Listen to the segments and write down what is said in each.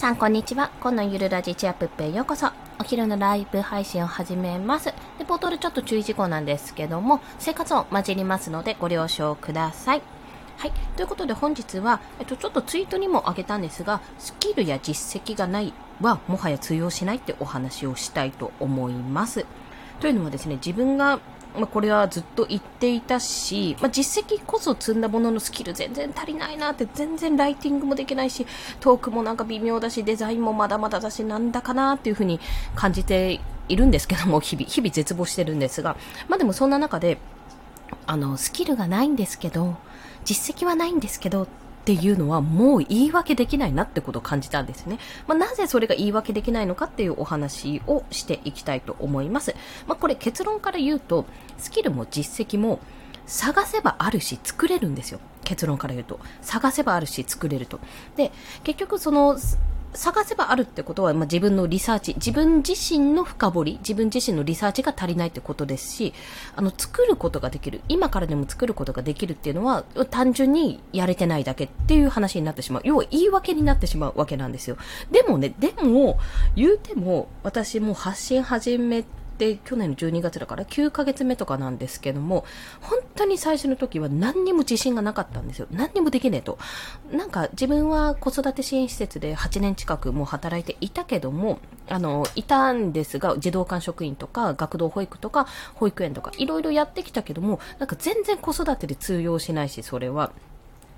さん、こんにちは。今のゆるラジチアプッペへようこそ。お昼のライブ配信を始めます。で、冒頭でちょっと注意事項なんですけども、生活音混じりますのでご了承ください。はい。ということで本日は、えっと、ちょっとツイートにもあげたんですが、スキルや実績がないはもはや通用しないってお話をしたいと思います。というのはですね、自分がまあ、これはずっと言っていたし、まあ、実績こそ積んだもののスキル全然足りないなって全然ライティングもできないしトークもなんか微妙だしデザインもまだまだだしなんだかなっていうふうに感じているんですけども日々日々絶望してるんですが、まあ、でもそんな中であのスキルがないんですけど実績はないんですけどっていうのはもう言い訳できないなってことを感じたんですね。まあ、なぜそれが言い訳できないのかっていうお話をしていきたいと思います。まあ、これ結論から言うと、スキルも実績も探せばあるし作れるんですよ。結論から言うと。探せばあるし作れると。で、結局その探せばあるってことは、まあ、自分のリサーチ、自分自身の深掘り、自分自身のリサーチが足りないってことですし、あの、作ることができる、今からでも作ることができるっていうのは、単純にやれてないだけっていう話になってしまう。要は言い訳になってしまうわけなんですよ。でもね、でも、言うても、私も発信始めって去年の12月だから9ヶ月目とかなんですけども、本当に最初の時は何にも自信がなかったんですよ。何にもできねえと。なんか自分は子育て支援施設で8年近くもう働いていたけども、あの、いたんですが、児童館職員とか学童保育とか保育園とかいろいろやってきたけども、なんか全然子育てで通用しないし、それは。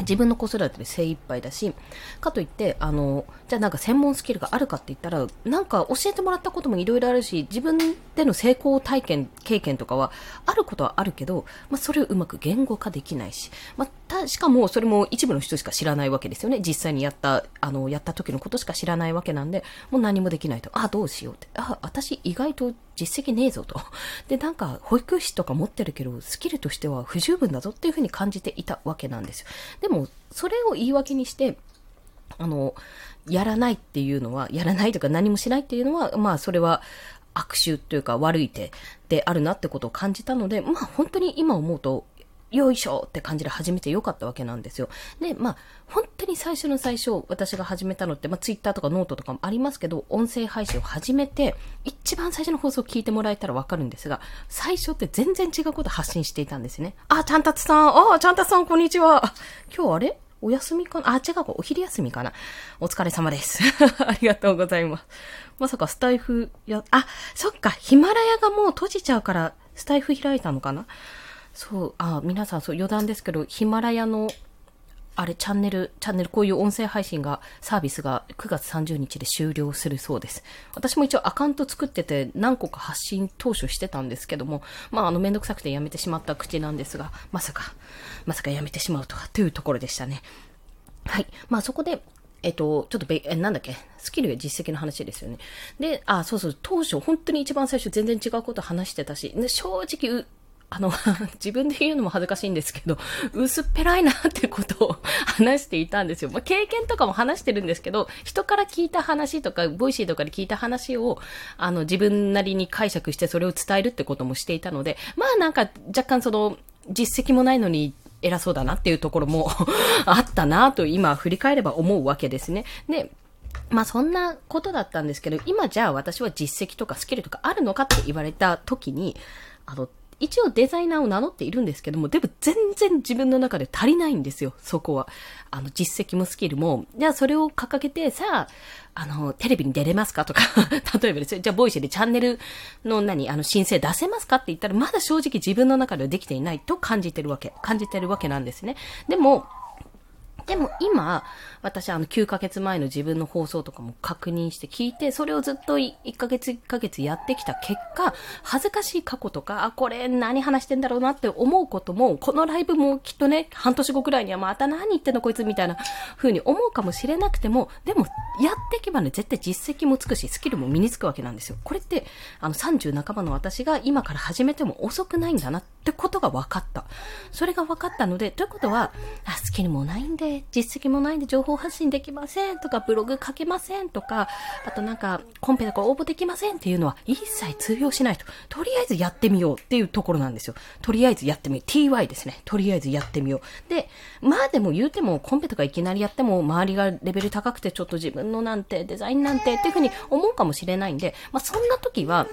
自分の子育てで精一杯だし、かといって、あの、じゃあなんか専門スキルがあるかって言ったら、なんか教えてもらったこともいろいろあるし、自分での成功体験、経験とかは、あることはあるけど、まあそれをうまく言語化できないし、まあた、しかもそれも一部の人しか知らないわけですよね。実際にやった、あの、やった時のことしか知らないわけなんで、もう何もできないと。あ、どうしようって。あ、私意外と実績ねえぞと。で、なんか、保育士とか持ってるけど、スキルとしては不十分だぞっていうふうに感じていたわけなんですよ。でも、それを言い訳にして、あの、やらないっていうのは、やらないとか何もしないっていうのは、まあ、それは、悪臭というか悪い手であるなってことを感じたので、まあ本当に今思うと、よいしょって感じで始めてよかったわけなんですよ。で、まあ、本当に最初の最初、私が始めたのって、まあ、ツイッターとかノートとかもありますけど、音声配信を始めて、一番最初の放送を聞いてもらえたらわかるんですが、最初って全然違うこと発信していたんですね。あ、ちゃんたつさん、あ、ちゃんたつさん、こんにちは。今日あれ？お休みかな？あ、違う、お昼休みかな？お疲れ様です。ありがとうございます。まさかスタイフや、あ、そっか、ヒマラヤがもう閉じちゃうから、スタイフ開いたのかな？そう、あ、皆さん、そう、余談ですけど、ヒマラヤの、あれ、チャンネル、チャンネル、こういう音声配信が、サービスが9月30日で終了するそうです。私も一応アカウント作ってて、何個か発信当初してたんですけども、まあ、あの、めんどくさくてやめてしまった口なんですが、まさか、まさかやめてしまうとは、というところでしたね。はい。まあ、そこで、えっと、ちょっとべ、え、なんだっけ、スキルや実績の話ですよね。で、あ、そうそう、当初、本当に一番最初全然違うこと話してたし、正直、あの、自分で言うのも恥ずかしいんですけど、薄っぺらいなってことを話していたんですよ。まあ、経験とかも話してるんですけど、人から聞いた話とか、 Voicy とかで聞いた話を、あの、自分なりに解釈してそれを伝えるってこともしていたので、まあなんか若干その、実績もないのに偉そうだなっていうところも あったなと今振り返れば思うわけですね。で、まあそんなことだったんですけど、今じゃあ私は実績とかスキルとかあるのかって言われた時に、あの、一応デザイナーを名乗っているんですけども、でも全然自分の中で足りないんですよ、そこは。あの、実績もスキルも。じゃあそれを掲げて、さあ、あの、テレビに出れますかとか 例えばですよ。じゃあ、 Voicy でチャンネルの何、あの、申請出せますかって言ったら、まだ正直自分の中ではできていないと感じてるわけ。感じてるわけなんですね。でも、でも今、私あの9ヶ月前の自分の放送とかも確認して聞いて、それをずっと1ヶ月1ヶ月やってきた結果、恥ずかしい過去とか、あ、これ何話してんだろうなって思うことも、このライブもきっとね、半年後くらいにはまた何言ってんのこいつみたいな風に思うかもしれなくても、でもやっていけばね、絶対実績もつくし、スキルも身につくわけなんですよ。これって、あの30半ばの私が今から始めても遅くないんだなってことが分かった。それが分かったので、ということは、あ、スキルもないんで、実績もないんで情報発信できませんとか、ブログ書けませんとか、あとなんか、コンペとか応募できませんっていうのは一切通用しないと。とりあえずやってみようっていうところなんですよ。とりあえずやってみよう。ty ですね。とりあえずやってみよう。で、まあでも言うても、コンペとかいきなりやっても、周りがレベル高くてちょっと自分のなんて、デザインなんてっていうふうに思うかもしれないんで、まあそんな時は、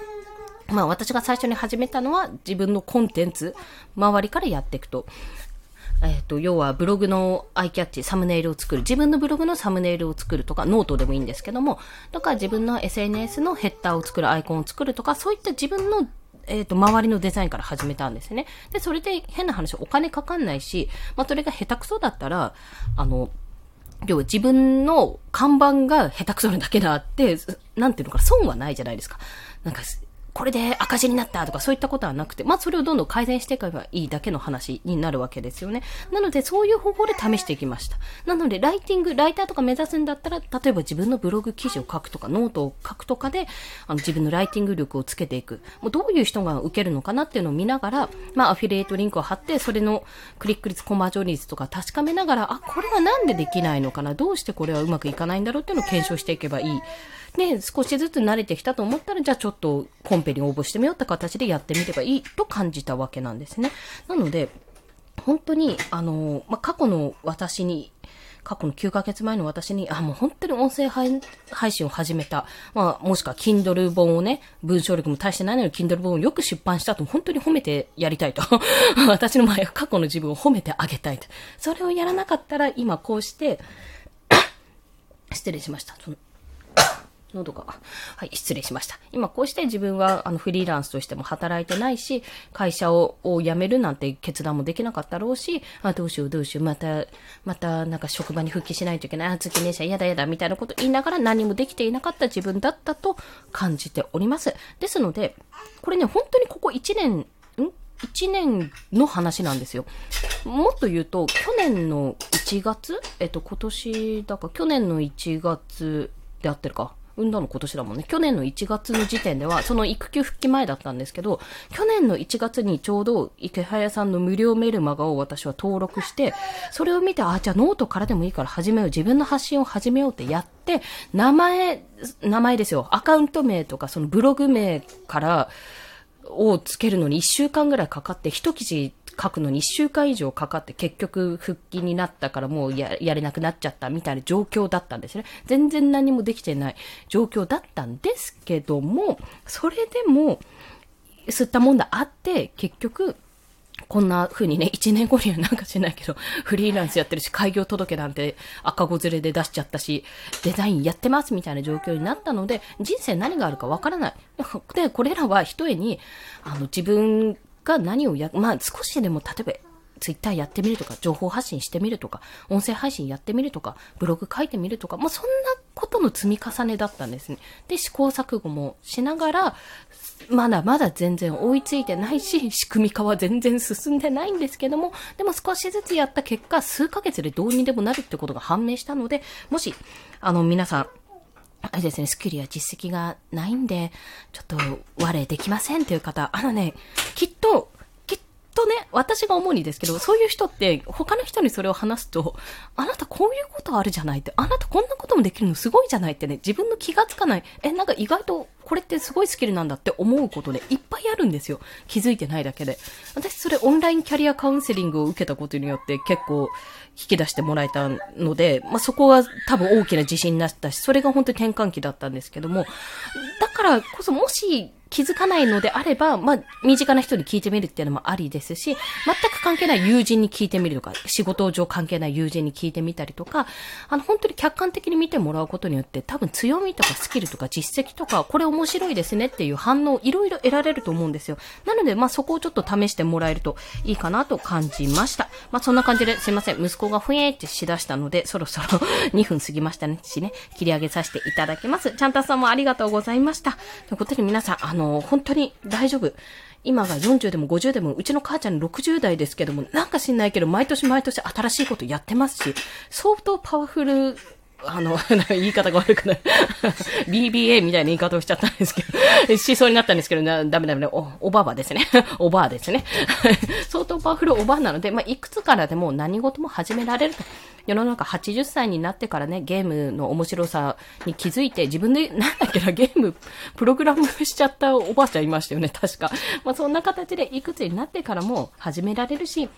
まあ私が最初に始めたのは自分のコンテンツ、周りからやっていくと。えっ、ー、と、要はブログのアイキャッチ、サムネイルを作る。自分のブログのサムネイルを作るとか、ノートでもいいんですけども、とか自分の SNS のヘッダーを作る、アイコンを作るとか、そういった自分のえっ、ー、と、周りのデザインから始めたんですね。で、それで変な話、お金かかんないし、まあ、それが下手くそだったら、あの、要は自分の看板が下手くそなだけだって、なんていうのか、損はないじゃないですか。なんか、これで赤字になったとかそういったことはなくて、まあそれをどんどん改善していけばいいだけの話になるわけですよね。なのでそういう方法で試していきました。なのでライティング、ライターとか目指すんだったら、例えば自分のブログ記事を書くとか、ノートを書くとかで、あの自分のライティング力をつけていく。もうどういう人が受けるのかなっていうのを見ながら、まあアフィリエイトリンクを貼って、それのクリック率、コマージョン率とか確かめながら、あ、これはなんでできないのかなどうしてこれはうまくいかないんだろうっていうのを検証していけばいい。で、少しずつ慣れてきたと思ったら、じゃあちょっとコンペに応募してみようって形でやってみればいいと感じたわけなんですね。なので、本当に、あの、まあ、過去の私に、過去の9ヶ月前の私に、あ、もう本当に音声配信を始めた。まあ、もしくは Kindle 本をね、文章力も大してないのに Kindle 本をよく出版したと本当に褒めてやりたいと。私の前は過去の自分を褒めてあげたいと。それをやらなかったら今こうして、失礼しました。その喉が。はい、失礼しました。今こうして自分はあのフリーランスとしても働いてないし、会社を辞めるなんて決断もできなかったろうし、あ、どうしようどうしよう、また、またなんか職場に復帰しないといけない、あ、月年者やだやだみたいなこと言いながら何もできていなかった自分だったと感じております。ですので、これね、本当にここ1年、ん？1年の話なんですよ。もっと言うと、去年の1月？えっと、今年、だか去年の1月であってるか。産んだの今年だもんね。去年の1月の時点では、その育休復帰前だったんですけど、去年の1月にちょうど池早さんの無料メルマガを私は登録して、それを見て、あ、じゃあノートからでもいいから始めよう。自分の発信を始めようってやって、名前、名前ですよ。アカウント名とかそのブログ名から、をつけるのに1週間ぐらいかかって、一記事書くのに1週間以上かかって結局復帰になったからもうやれなくなっちゃったみたいな状況だったんですね。全然何もできてない状況だったんですけども、それでも、すったもんだあって、結局、こんな風にね、1年後にはなんかしないけど、フリーランスやってるし、開業届なんて赤子連れで出しちゃったし、デザインやってますみたいな状況になったので、人生何があるかわからない。で、これらは一重に、あの、自分が何をや、まあ少しでも例えばツイッターやってみるとか、情報発信してみるとか、音声配信やってみるとか、ブログ書いてみるとか、まあ、そんなことの積み重ねだったんですね。で、試行錯誤もしながら、まだまだ全然追いついてないし、仕組み化は全然進んでないんですけども、でも少しずつやった結果、数ヶ月でどうにでもなるってことが判明したので、もし、あの、皆さん、あれですね、スキルや実績がないんで、ちょっと、我できませんっていう方、あのね、きっと、きっとね、私が思うにですけど、そういう人って、他の人にそれを話すと、あなたこういうことあるじゃないって、あなたこんなこともできるのすごいじゃないってね、自分の気がつかない、え、なんか意外とこれってすごいスキルなんだって思うことでいっぱいあるんですよ。気づいてないだけで。私それオンラインキャリアカウンセリングを受けたことによって結構引き出してもらえたので、まあ、そこは多分大きな自信になったし、それが本当に転換期だったんですけども、だからこそもし気づかないのであれば、まあ、身近な人に聞いてみるっていうのもありですし、全く関係ない友人に聞いてみるとか、仕事上関係ない友人に聞いてみたりとか、あの、本当に客観的に見てもらうことによって、多分強みとかスキルとか実績とか、これ面白いですねっていう反応、いろいろ得られると思うんですよ。なので、まあ、そこをちょっと試してもらえるといいかなと感じました。まあ、そんな感じですいません。息子がふえーってしだしたので、そろそろ 2分過ぎましたね、しね、切り上げさせていただきます。ちゃんたさんもありがとうございました。ということで皆さん、の、本当に大丈夫。今が40でも50でも、うちの母ちゃん60代ですけども、なんか知んないけど、毎年毎年新しいことやってますし、相当パワフルあの、言い方が悪くない。BBA みたいな言い方をしちゃったんですけど、しそうになったんですけど、ダメダメダメ、お、おばばですね。おばあですね。相当パワフルおばあなので、まあ、いくつからでも何事も始められると。世の中80歳になってからね、ゲームの面白さに気づいて、自分で、なんだっけな、ゲーム、プログラムしちゃったおばあちゃんいましたよね、確か。まあ、そんな形でいくつになってからも始められるし、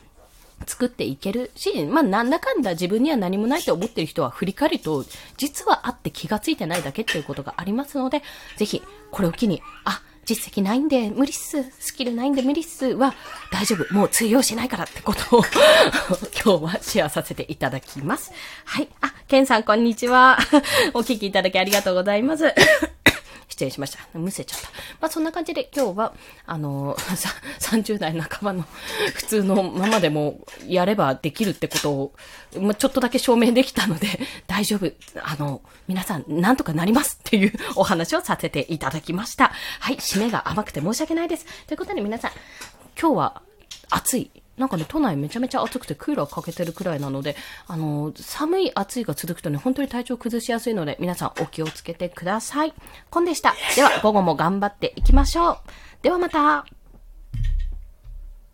作っていけるし、まあ、なんだかんだ自分には何もないと思ってる人は振り返ると、実はあって気がついてないだけっていうことがありますので、ぜひ、これを機に、あ、実績ないんで無理っす、スキルないんで無理っすは大丈夫、もう通用しないからってことを 今日はシェアさせていただきます。はい。あ、ケンさんこんにちは。お聞きいただきありがとうございます。失礼しました。むせちゃった。まあそんな感じで今日は、あの、30代半ばの普通のままでもやればできるってことを、まあ、ちょっとだけ証明できたので、大丈夫。あの、皆さん、なんとかなりますっていうお話をさせていただきました。はい、締めが甘くて申し訳ないです。ということで皆さん、今日は暑いなんかね、都内めちゃめちゃ暑くてクーラーかけてるくらいなので、あの、寒い暑いが続くとね、本当に体調崩しやすいので、皆さんお気をつけてください。コンでした。では、午後も頑張っていきましょう。ではまた。